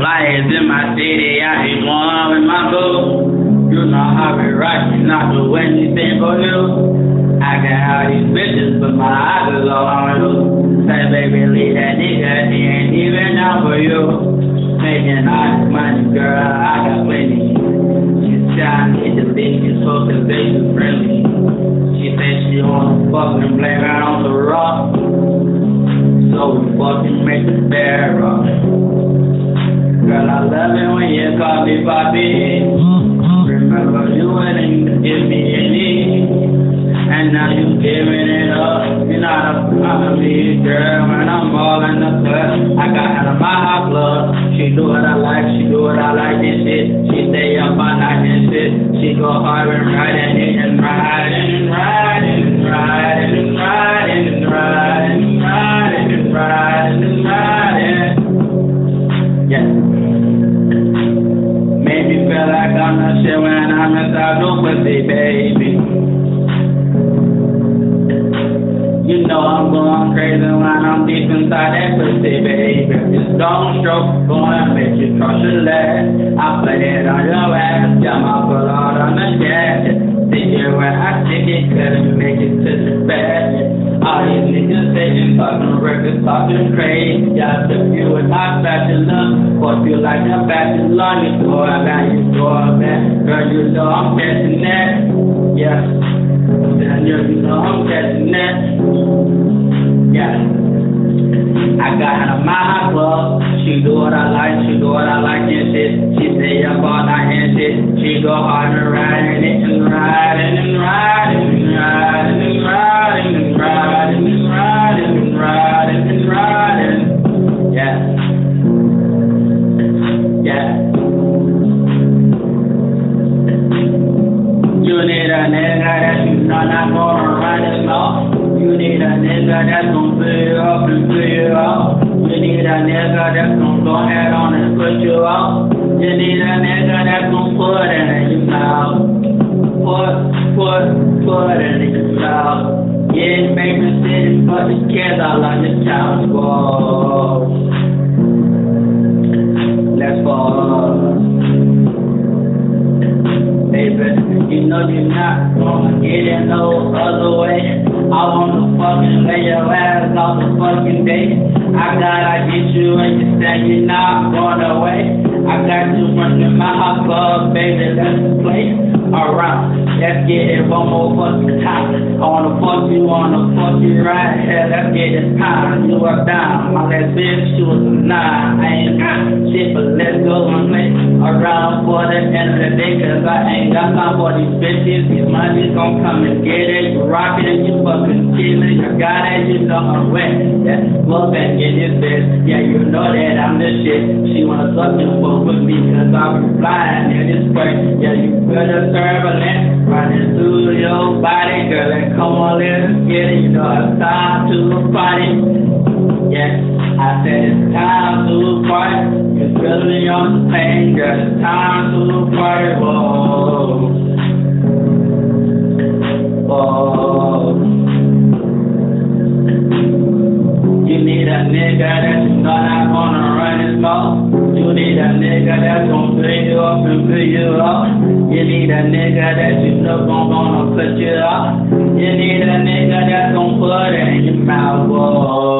Flyers in my city, I ain't one with my boo. You know how we rock, not the way she think for you. I got all these bitches, but my eyes is all on you. Say, baby, leave that nigga, he ain't even down for you. Making all this money, girl, I got plenty. She's trying to get the bitches focused, they too friendly. She said she wanna fucking blame it on the rock. So we fucking make the bear rock. Girl, I love it when you call me Bobby. Remember you wouldn't give me any. And now you giving it up. You're not a part of me, girl. When I'm all in the club, I got out of my hot club. She do what I like, she do what I like and shit. She stay up all night and shit. She go hard and riding it and riding and riding and riding and riding and riding and the shit when I'm inside no pussy, baby. You know I'm going crazy when I'm deep inside that pussy, baby. Just don't stroke, gonna make you cross your leg. I play it on your ass, yeah, my foot out on the gas. Stick it where I stick it, couldn't make it to the bed. All these niggas saying fucking records, talking crazy. Yeah, took you my spatula, fuck you like a bachelor. You throw it back, you it back. Girl, you know I'm catching that. Yeah. Then you know I'm catching that. Yeah. I got out of my club. She do what I like, she do what I like and shit. She stay up all night and shit. She go hard and it and riding and riding You need a nigga that you know not gonna run his mouth. You need a nigga that's gonna fill you up and fill you up. You need a nigga that's gonna go ahead on and put you out. You need a nigga that's gonna put it in your mouth. Put, put, put it in your mouth. Yeah, babysitting for the kids all on the couch. Whoa. You know you're not gonna get it no other way. I wanna fucking lay your ass off the fucking day. I gotta get you and you say you're not going away. I got you running my hot club, baby, let's play. Let's get it one more fucking time. I wanna fuck you, wanna fuck you right here. Let's get it time. You are down. My last bitch, she was a nine. I ain't got shit, but let's go and play around for the end of the day. Cause I ain't got time for these bitches. These money's gon' come and get it. You rockin' and you fucking chillin'. You got it, you know I'm wet. Yeah, look back in this bitch. Yeah, you know that I'm the shit. She wanna suck and fuck with me cause I be flying in this spray. Yeah, you better turbulent. Running through your body, girl, and come on, let's get it. You know it's time to party. Yeah, I said it's time to party. You're feeling your pain, girl, it's time to party. Whoa. A nigga that you know not gonna run his mouth. You need a nigga that's gonna fill you up and fill you up. You need a nigga that you know gon' gonna put you up. You need a nigga that's gonna put it in your mouth. Whoa.